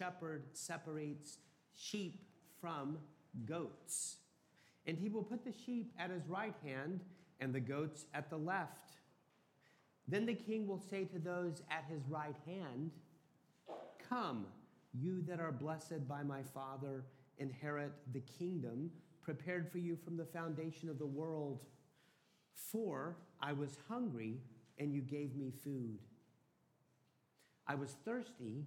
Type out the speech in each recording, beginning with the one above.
shepherd separates sheep from goats. And he will put the sheep at his right hand and the goats at the left. Then the king will say to those at his right hand, Come, you that are blessed by my Father, inherit the kingdom prepared for you from the foundation of the world. For I was hungry, and you gave me food. I was thirsty,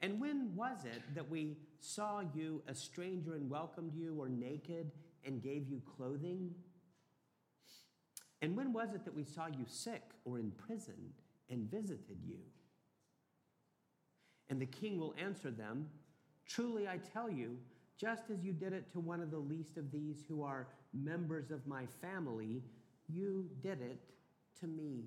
And when was it that we saw you a stranger and welcomed you, or naked and gave you clothing? And when was it that we saw you sick or in prison and visited you? And the king will answer them Truly I tell you, just as you did it to one of the least of these who are members of my family, you did it to me.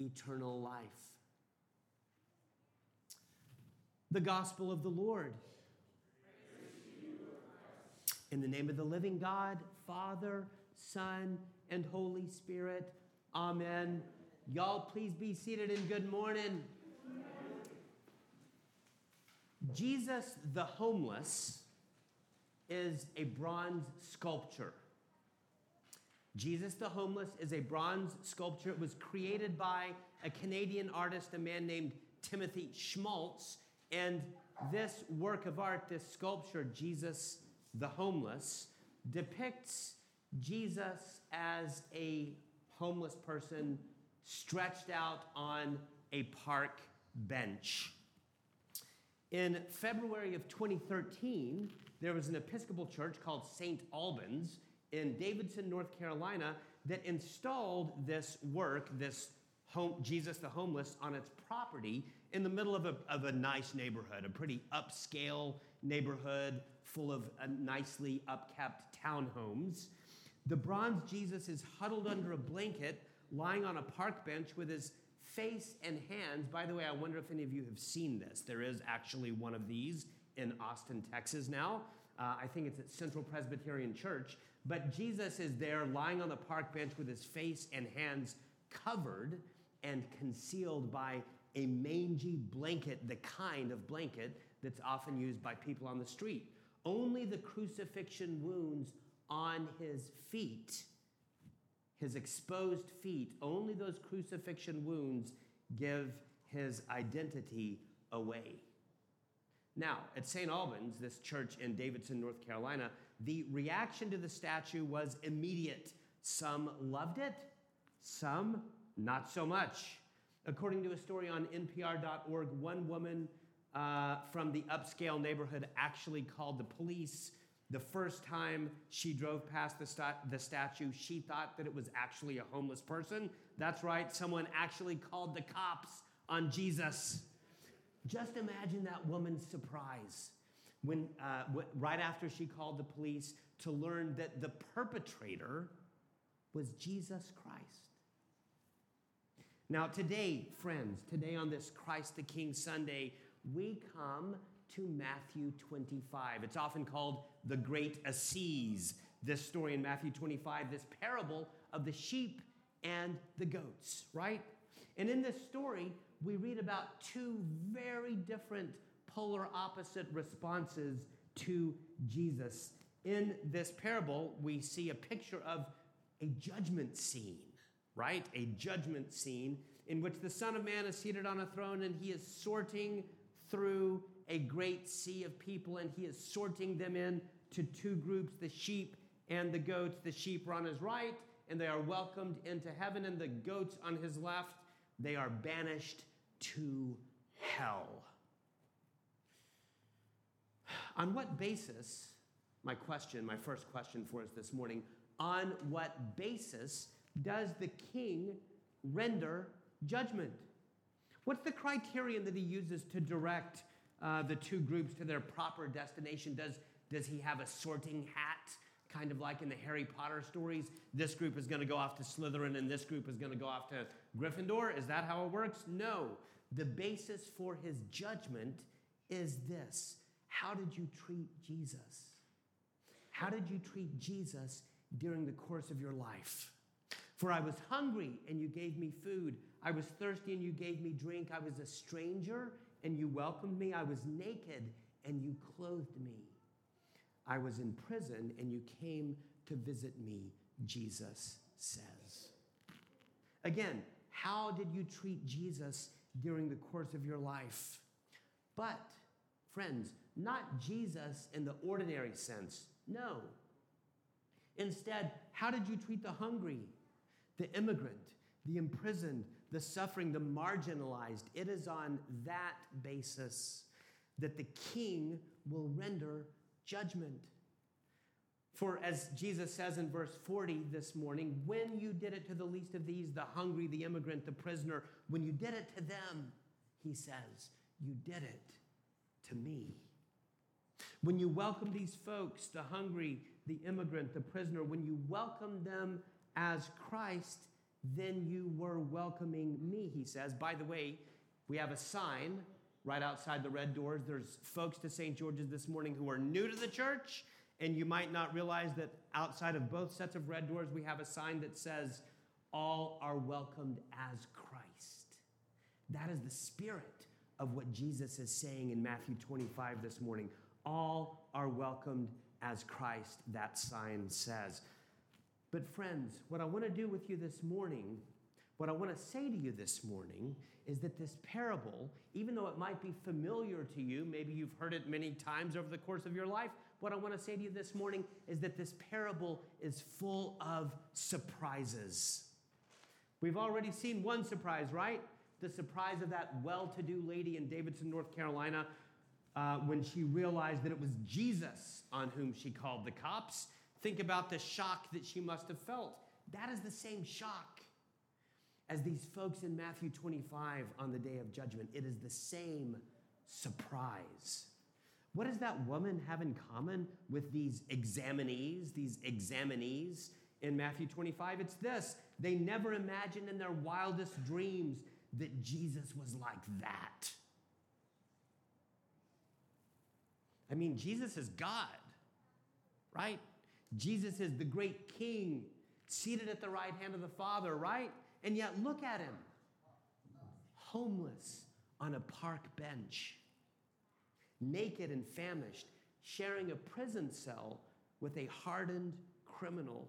eternal life. The gospel of the Lord. In the name of the living God, Father, Son, and Holy Spirit, Amen. Y'all, please be seated and good morning. Jesus the homeless is a bronze sculpture. Jesus the Homeless is a bronze sculpture. It was created by a Canadian artist, a man named Timothy Schmalz. And this work of art, this sculpture, Jesus the Homeless, depicts Jesus as a homeless person stretched out on a park bench. In February of 2013, there was an Episcopal church called St. Albans in Davidson, North Carolina, that installed this work, this home, Jesus the Homeless, on its property in the middle of a, of a nice neighborhood, a pretty upscale neighborhood full of uh, nicely upkept townhomes. The bronze Jesus is huddled under a blanket, lying on a park bench with his face and hands. By the way, I wonder if any of you have seen this. There is actually one of these in Austin, Texas now. Uh, I think it's at Central Presbyterian Church. But Jesus is there lying on the park bench with his face and hands covered and concealed by a mangy blanket, the kind of blanket that's often used by people on the street. Only the crucifixion wounds on his feet, his exposed feet, only those crucifixion wounds give his identity away. Now, at St. Albans, this church in Davidson, North Carolina, the reaction to the statue was immediate. Some loved it, some not so much. According to a story on NPR.org, one woman uh, from the upscale neighborhood actually called the police. The first time she drove past the, the statue, she thought that it was actually a homeless person. That's right, someone actually called the cops on Jesus. Just imagine that woman's surprise when, uh, right after she called the police to learn that the perpetrator was Jesus Christ. Now, today, friends, today on this Christ the King Sunday, we come to Matthew 25. It's often called the Great Assize. This story in Matthew 25, this parable of the sheep and the goats, right? And in this story, we read about two very different polar opposite responses to Jesus. In this parable, we see a picture of a judgment scene, right? A judgment scene in which the Son of Man is seated on a throne and he is sorting through a great sea of people and he is sorting them in to two groups the sheep and the goats. The sheep are on his right and they are welcomed into heaven, and the goats on his left, they are banished to hell. On what basis, my question, my first question for us this morning, on what basis does the king render judgment? What's the criterion that he uses to direct uh, the two groups to their proper destination? Does, does he have a sorting hat, kind of like in the Harry Potter stories? This group is going to go off to Slytherin and this group is going to go off to Gryffindor? Is that how it works? No. The basis for his judgment is this How did you treat Jesus? How did you treat Jesus during the course of your life? For I was hungry and you gave me food. I was thirsty and you gave me drink. I was a stranger and you welcomed me. I was naked and you clothed me. I was in prison and you came to visit me, Jesus says. Again, how did you treat Jesus during the course of your life? But, friends, not Jesus in the ordinary sense. No. Instead, how did you treat the hungry, the immigrant, the imprisoned, the suffering, the marginalized? It is on that basis that the king will render judgment. For as Jesus says in verse 40 this morning, when you did it to the least of these, the hungry, the immigrant, the prisoner, when you did it to them, he says, you did it to me. When you welcome these folks, the hungry, the immigrant, the prisoner, when you welcome them as Christ, then you were welcoming me, he says. By the way, we have a sign right outside the red doors. There's folks to St. George's this morning who are new to the church, and you might not realize that outside of both sets of red doors, we have a sign that says, All are welcomed as Christ. That is the spirit of what Jesus is saying in Matthew 25 this morning. All are welcomed as Christ, that sign says. But, friends, what I want to do with you this morning, what I want to say to you this morning, is that this parable, even though it might be familiar to you, maybe you've heard it many times over the course of your life, what I want to say to you this morning is that this parable is full of surprises. We've already seen one surprise, right? The surprise of that well to do lady in Davidson, North Carolina, uh, when she realized that it was Jesus on whom she called the cops. Think about the shock that she must have felt. That is the same shock as these folks in Matthew 25 on the day of judgment. It is the same surprise. What does that woman have in common with these examinees, these examinees in Matthew 25? It's this they never imagined in their wildest dreams that Jesus was like that. I mean, Jesus is God, right? Jesus is the great king seated at the right hand of the Father, right? And yet, look at him homeless on a park bench, naked and famished, sharing a prison cell with a hardened criminal.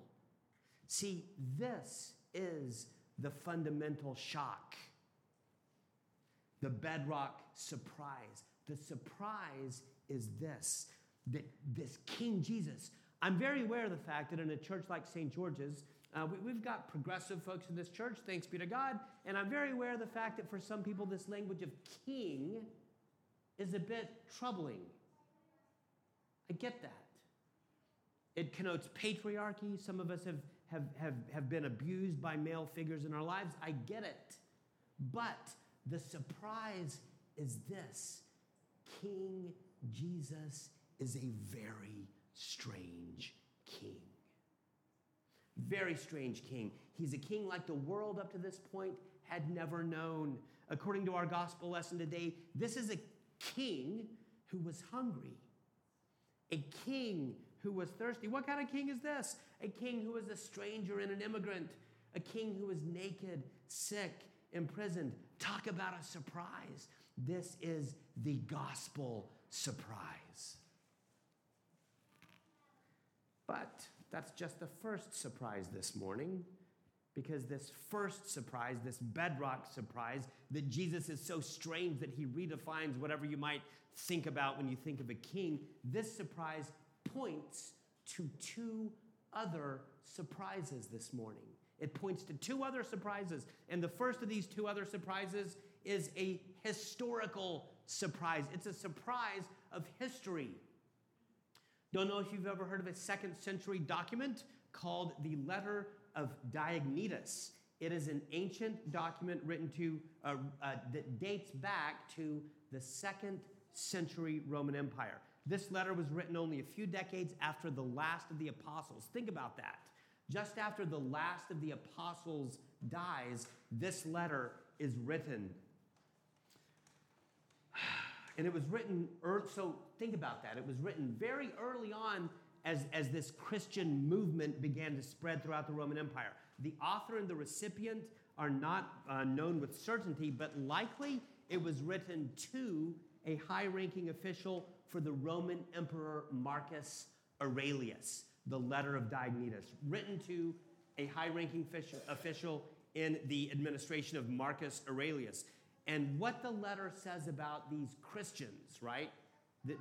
See, this is the fundamental shock, the bedrock surprise. The surprise is this that this King Jesus, I'm very aware of the fact that in a church like St. George's, uh, we, have got progressive folks in this church, thanks be to God, and I'm very aware of the fact that for some people, this language of king is a bit troubling. I get that. It connotes patriarchy. Some of us have, have, have, have been abused by male figures in our lives. I get it. But the surprise is this King Jesus is a very strange king. Very strange king. He's a king like the world up to this point had never known. According to our gospel lesson today, this is a king who was hungry, a king who was thirsty. What kind of king is this? A king who is a stranger and an immigrant, a king who was naked, sick, imprisoned. Talk about a surprise. This is the gospel surprise. But that's just the first surprise this morning because this first surprise, this bedrock surprise, that Jesus is so strange that he redefines whatever you might think about when you think of a king, this surprise points to two other surprises this morning. It points to two other surprises. And the first of these two other surprises is a historical surprise. It's a surprise of history. Don't know if you've ever heard of a second century document called the Letter of Diognetus. It is an ancient document written to uh, uh, that dates back to the second century Roman Empire. This letter was written only a few decades after the last of the apostles. Think about that. Just after the last of the apostles dies, this letter is written. And it was written, so think about that. It was written very early on as, as this Christian movement began to spread throughout the Roman Empire. The author and the recipient are not uh, known with certainty, but likely it was written to a high ranking official for the Roman Emperor Marcus Aurelius, the letter of Diognetus, written to a high ranking official in the administration of Marcus Aurelius. And what the letter says about these Christians, right?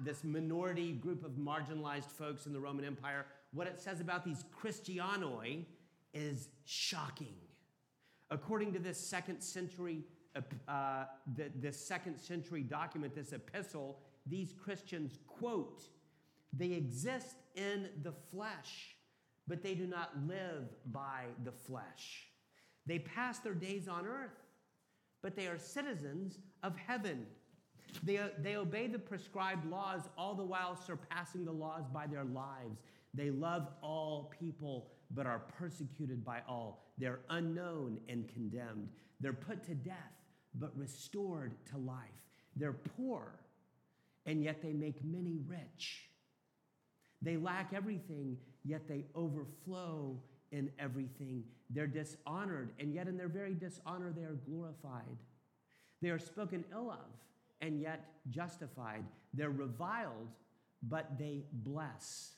this minority group of marginalized folks in the Roman Empire, what it says about these Christianoi is shocking. According to this second century, uh, the, this second century document, this epistle, these Christians quote, they exist in the flesh, but they do not live by the flesh. They pass their days on earth, but they are citizens of heaven. They, they obey the prescribed laws, all the while surpassing the laws by their lives. They love all people, but are persecuted by all. They're unknown and condemned. They're put to death, but restored to life. They're poor, and yet they make many rich. They lack everything, yet they overflow in everything. They're dishonored, and yet in their very dishonor, they are glorified. They are spoken ill of and yet justified. They're reviled, but they bless.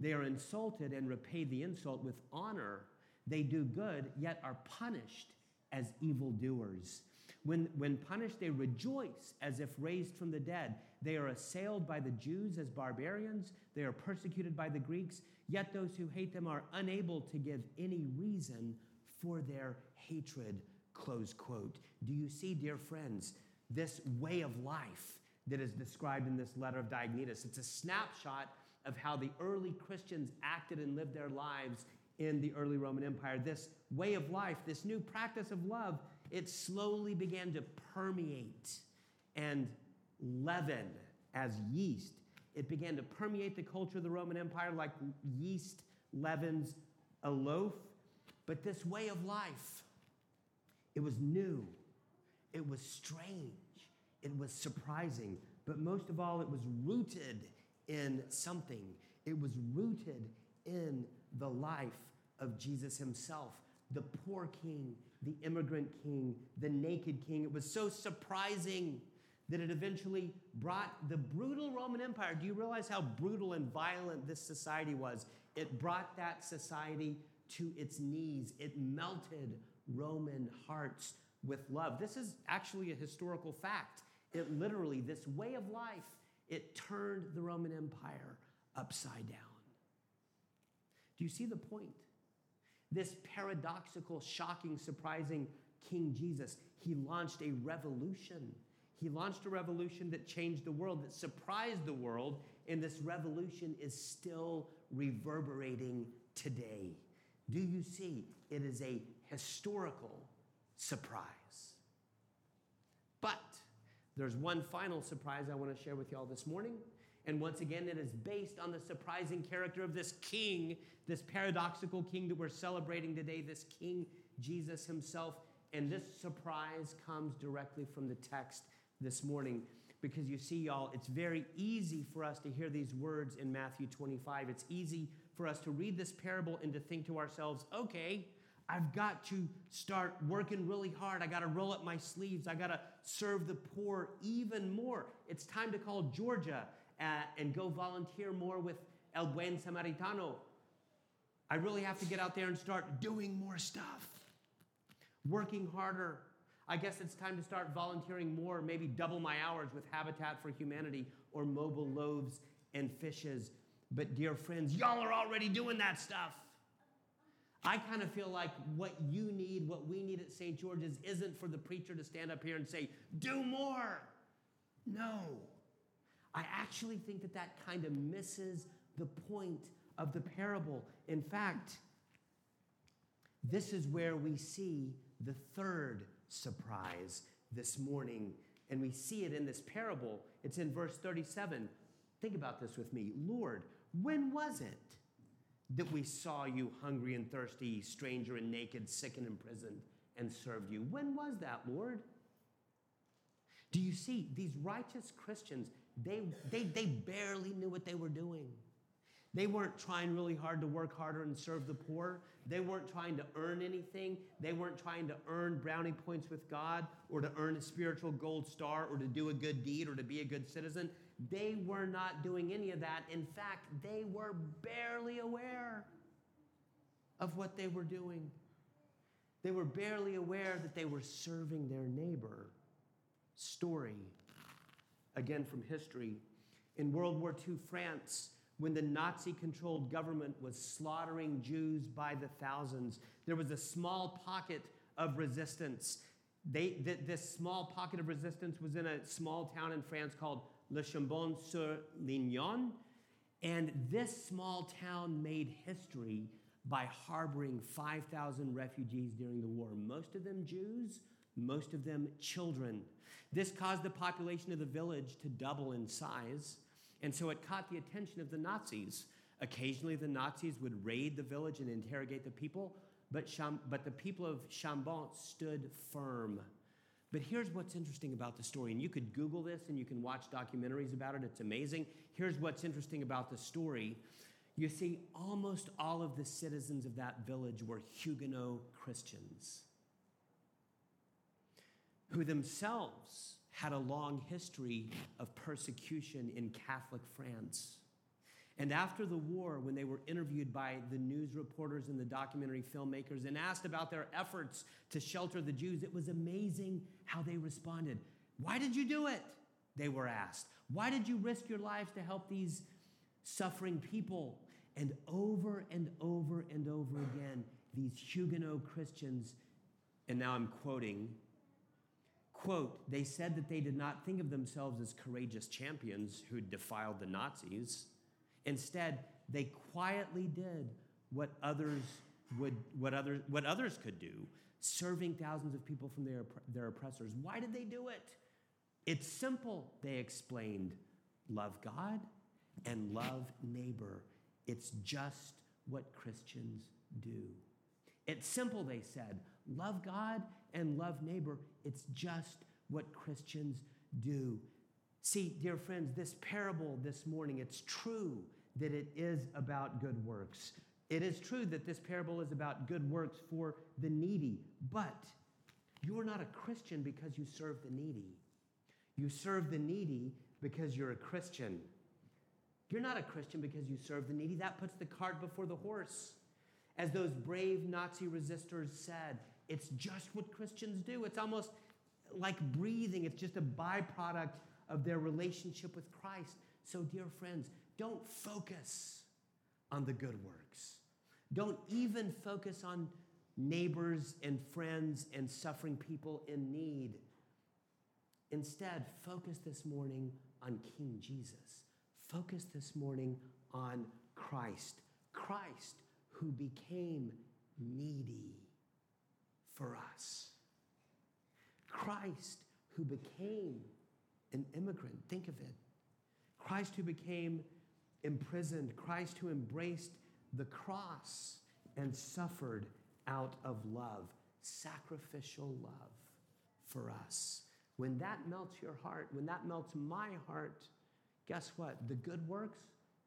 They are insulted and repay the insult with honor. They do good, yet are punished as evildoers. When, when punished, they rejoice as if raised from the dead. They are assailed by the Jews as barbarians. They are persecuted by the Greeks. Yet those who hate them are unable to give any reason for their hatred. Close quote. Do you see, dear friends, this way of life that is described in this letter of Diognetus. It's a snapshot of how the early Christians acted and lived their lives in the early Roman Empire. This way of life, this new practice of love, it slowly began to permeate and leaven as yeast. It began to permeate the culture of the Roman Empire like yeast leavens a loaf. But this way of life, it was new it was strange. It was surprising. But most of all, it was rooted in something. It was rooted in the life of Jesus himself, the poor king, the immigrant king, the naked king. It was so surprising that it eventually brought the brutal Roman Empire. Do you realize how brutal and violent this society was? It brought that society to its knees. It melted Roman hearts with love. This is actually a historical fact. It literally, this way of life, it turned the Roman Empire upside down. Do you see the point? This paradoxical, shocking, surprising King Jesus, he launched a revolution. He launched a revolution that changed the world, that surprised the world, and this revolution is still reverberating today. Do you see? It is a historical surprise. But there's one final surprise I want to share with y'all this morning. And once again, it is based on the surprising character of this king, this paradoxical king that we're celebrating today, this King Jesus himself. And this surprise comes directly from the text this morning. Because you see, y'all, it's very easy for us to hear these words in Matthew 25. It's easy for us to read this parable and to think to ourselves, okay, I've got to start working really hard. I got to roll up my sleeves. I got to serve the poor even more. It's time to call Georgia uh, and go volunteer more with El Buen Samaritano. I really have to get out there and start doing more stuff, working harder. I guess it's time to start volunteering more, maybe double my hours with Habitat for Humanity or Mobile Loaves and Fishes. But, dear friends, y'all are already doing that stuff. I kind of feel like what you need, what we need at St. George's, isn't for the preacher to stand up here and say, do more. No. I actually think that that kind of misses the point of the parable. In fact, this is where we see the third surprise this morning, and we see it in this parable. It's in verse 37. Think about this with me. Lord, when was it that we saw you hungry and thirsty, stranger and naked, sick and imprisoned, and served you? When was that, Lord? Do you see these righteous Christians? They, they, they barely knew what they were doing. They weren't trying really hard to work harder and serve the poor. They weren't trying to earn anything. They weren't trying to earn brownie points with God or to earn a spiritual gold star or to do a good deed or to be a good citizen. They were not doing any of that. In fact, they were barely aware of what they were doing. They were barely aware that they were serving their neighbor. Story, again from history. In World War II France, when the Nazi controlled government was slaughtering Jews by the thousands, there was a small pocket of resistance. They, th- this small pocket of resistance was in a small town in France called Le Chambon sur Lignon. And this small town made history by harboring 5,000 refugees during the war, most of them Jews, most of them children. This caused the population of the village to double in size. And so it caught the attention of the Nazis. Occasionally, the Nazis would raid the village and interrogate the people, but, Cham- but the people of Chambon stood firm. But here's what's interesting about the story, and you could Google this and you can watch documentaries about it. It's amazing. Here's what's interesting about the story. You see, almost all of the citizens of that village were Huguenot Christians who themselves had a long history of persecution in Catholic France. And after the war, when they were interviewed by the news reporters and the documentary filmmakers and asked about their efforts to shelter the Jews, it was amazing how they responded. Why did you do it? They were asked. Why did you risk your lives to help these suffering people? And over and over and over again, these Huguenot Christians, and now I'm quoting, quote, they said that they did not think of themselves as courageous champions who defiled the Nazis. Instead, they quietly did what others would what others what others could do, serving thousands of people from their, their oppressors. Why did they do it? It's simple, they explained. Love God and love neighbor. It's just what Christians do. It's simple, they said. Love God and love neighbor. It's just what Christians do. See, dear friends, this parable this morning, it's true that it is about good works. It is true that this parable is about good works for the needy, but you are not a Christian because you serve the needy. You serve the needy because you're a Christian. You're not a Christian because you serve the needy. That puts the cart before the horse. As those brave Nazi resistors said, it's just what Christians do. It's almost like breathing, it's just a byproduct of their relationship with Christ. So, dear friends, don't focus on the good works. Don't even focus on neighbors and friends and suffering people in need. Instead, focus this morning on King Jesus. Focus this morning on Christ. Christ who became needy for us. Christ who became an immigrant. Think of it. Christ who became imprisoned. Christ who embraced the cross and suffered out of love, sacrificial love for us. When that melts your heart, when that melts my heart, guess what? The good works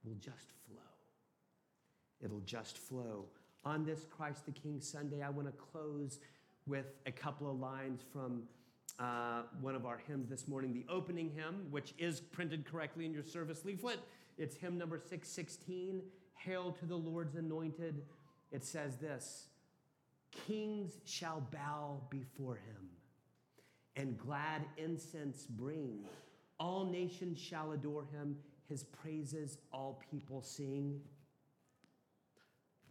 will just flow. It'll just flow. on this Christ the King Sunday, I want to close with a couple of lines from uh, one of our hymns this morning, the opening hymn, which is printed correctly in your service leaflet. It's hymn number 616 Hail to the Lord's anointed. It says this Kings shall bow before him and glad incense bring. All nations shall adore him, his praises all people sing.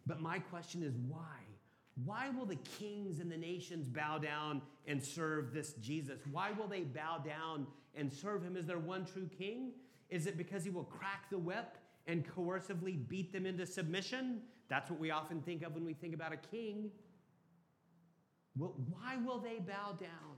But my question is why? Why will the kings and the nations bow down and serve this Jesus? Why will they bow down and serve him as their one true king? Is it because he will crack the whip and coercively beat them into submission? That's what we often think of when we think about a king. Well, why will they bow down?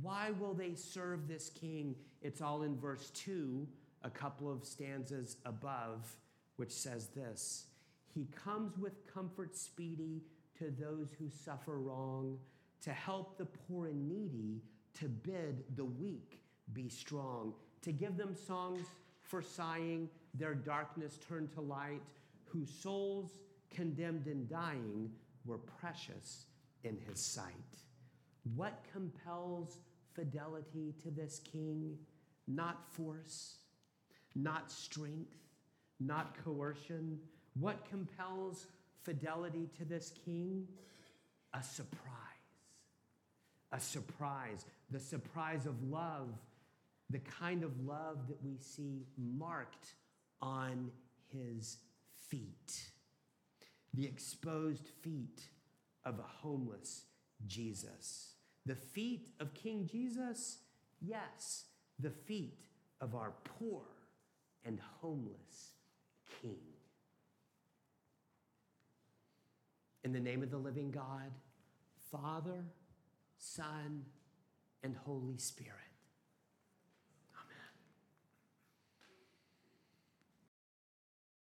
Why will they serve this king? It's all in verse 2, a couple of stanzas above, which says this He comes with comfort speedy to those who suffer wrong, to help the poor and needy, to bid the weak be strong, to give them songs for sighing, their darkness turned to light, whose souls condemned and dying were precious in his sight. What compels fidelity to this king? Not force, not strength, not coercion. What compels fidelity to this king? A surprise. A surprise. The surprise of love, the kind of love that we see marked on his feet. The exposed feet of a homeless Jesus. The feet of King Jesus? Yes, the feet of our poor and homeless King. In the name of the living God, Father, Son, and Holy Spirit.